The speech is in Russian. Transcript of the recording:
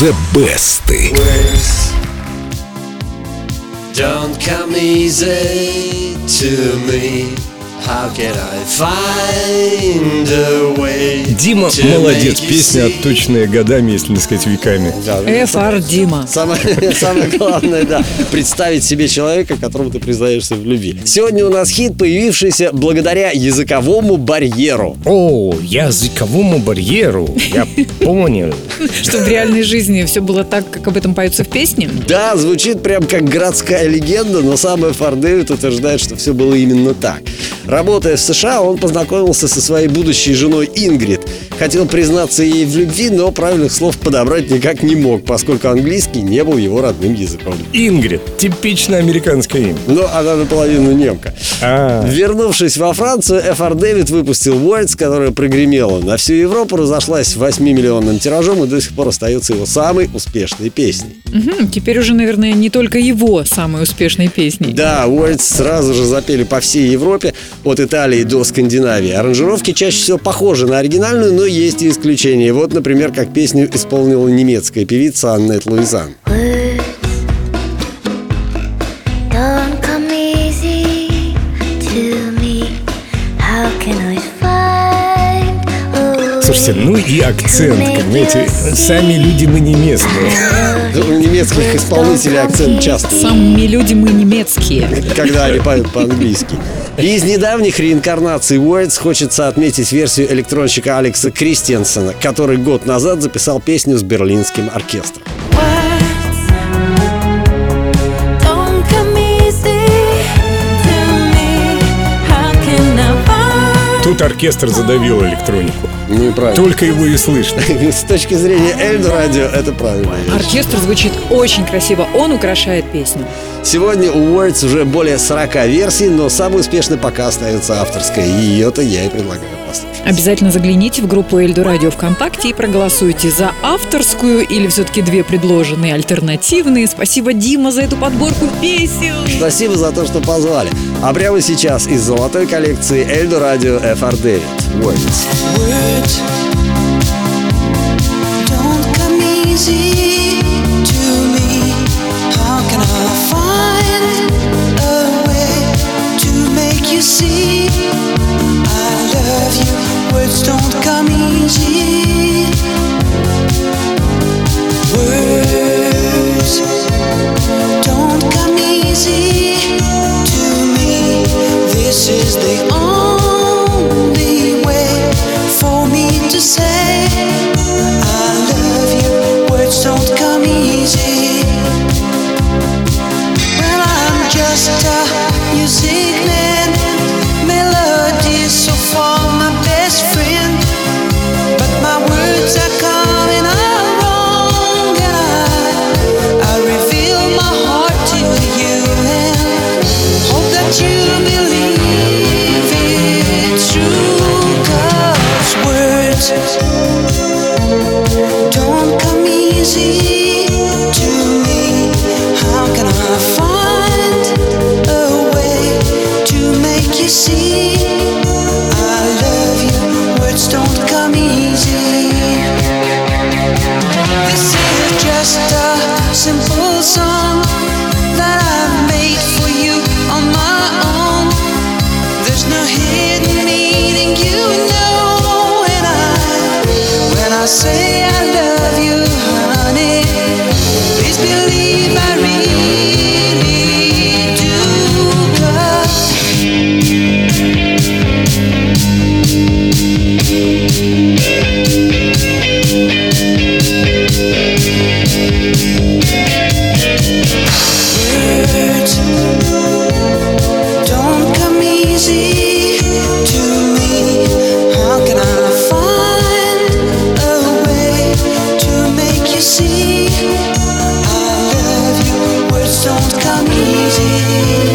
The Best. Don't come easy to me. How can I find a way Дима to молодец, make you песня отточенная годами, если не сказать веками. FR Дима. Самое, самое главное, да, представить себе человека, которому ты признаешься в любви. Сегодня у нас хит, появившийся благодаря языковому барьеру. О, языковому барьеру, я понял. Что в реальной жизни все было так, как об этом поется в песне. Да, звучит прям как городская легенда, но сам Ф.Р. Дэвид утверждает, что все было именно так. Работая в США, он познакомился со своей будущей женой Ингрид. Хотел признаться ей в любви, но правильных слов подобрать никак не мог, поскольку английский не был его родным языком. Ингрид, типично американское имя. Но она наполовину немка. А, Вернувшись во Францию, Ф.Р. Дэвид выпустил Words, которая прогремела. На всю Европу разошлась 8-миллионным тиражом и до сих пор остается его самой успешной песней. Мгм, теперь уже, наверное, не только его самые успешные песни. Да, Words сразу же запели по всей Европе, от Италии до Скандинавии. Аранжировки чаще всего похожи на оригинальную, но есть и исключения. Вот, например, как песню исполнила немецкая певица Аннет Луизан. Слушайте, ну и акцент, понимаете, сами люди мы не местные. У немецких исполнителей акцент часто, Самыми люди мы немецкие. когда они поют по-английски. Из недавних реинкарнаций Words хочется отметить версию электронщика Алекса Кристиансена, который год назад записал песню с берлинским оркестром. Тут оркестр задавил электронику. Ну и правильно. Только его и слышно. С точки зрения Эльдо Радио это правильно. Оркестр звучит очень красиво, он украшает песню. Сегодня у Words уже более 40 версий, но самый успешный пока остается авторская. Ее-то я и предлагаю послушать. Обязательно загляните в группу Эльду Радио ВКонтакте и проголосуйте за авторскую или все-таки две предложенные альтернативные. Спасибо, Дима, за эту подборку песен. Спасибо за то, что позвали. А прямо сейчас из золотой коллекции Эльдо Радио FR 9 Words. words is the only simple song that I've made for you on my own. There's no hidden meaning, you know, I when I say 已经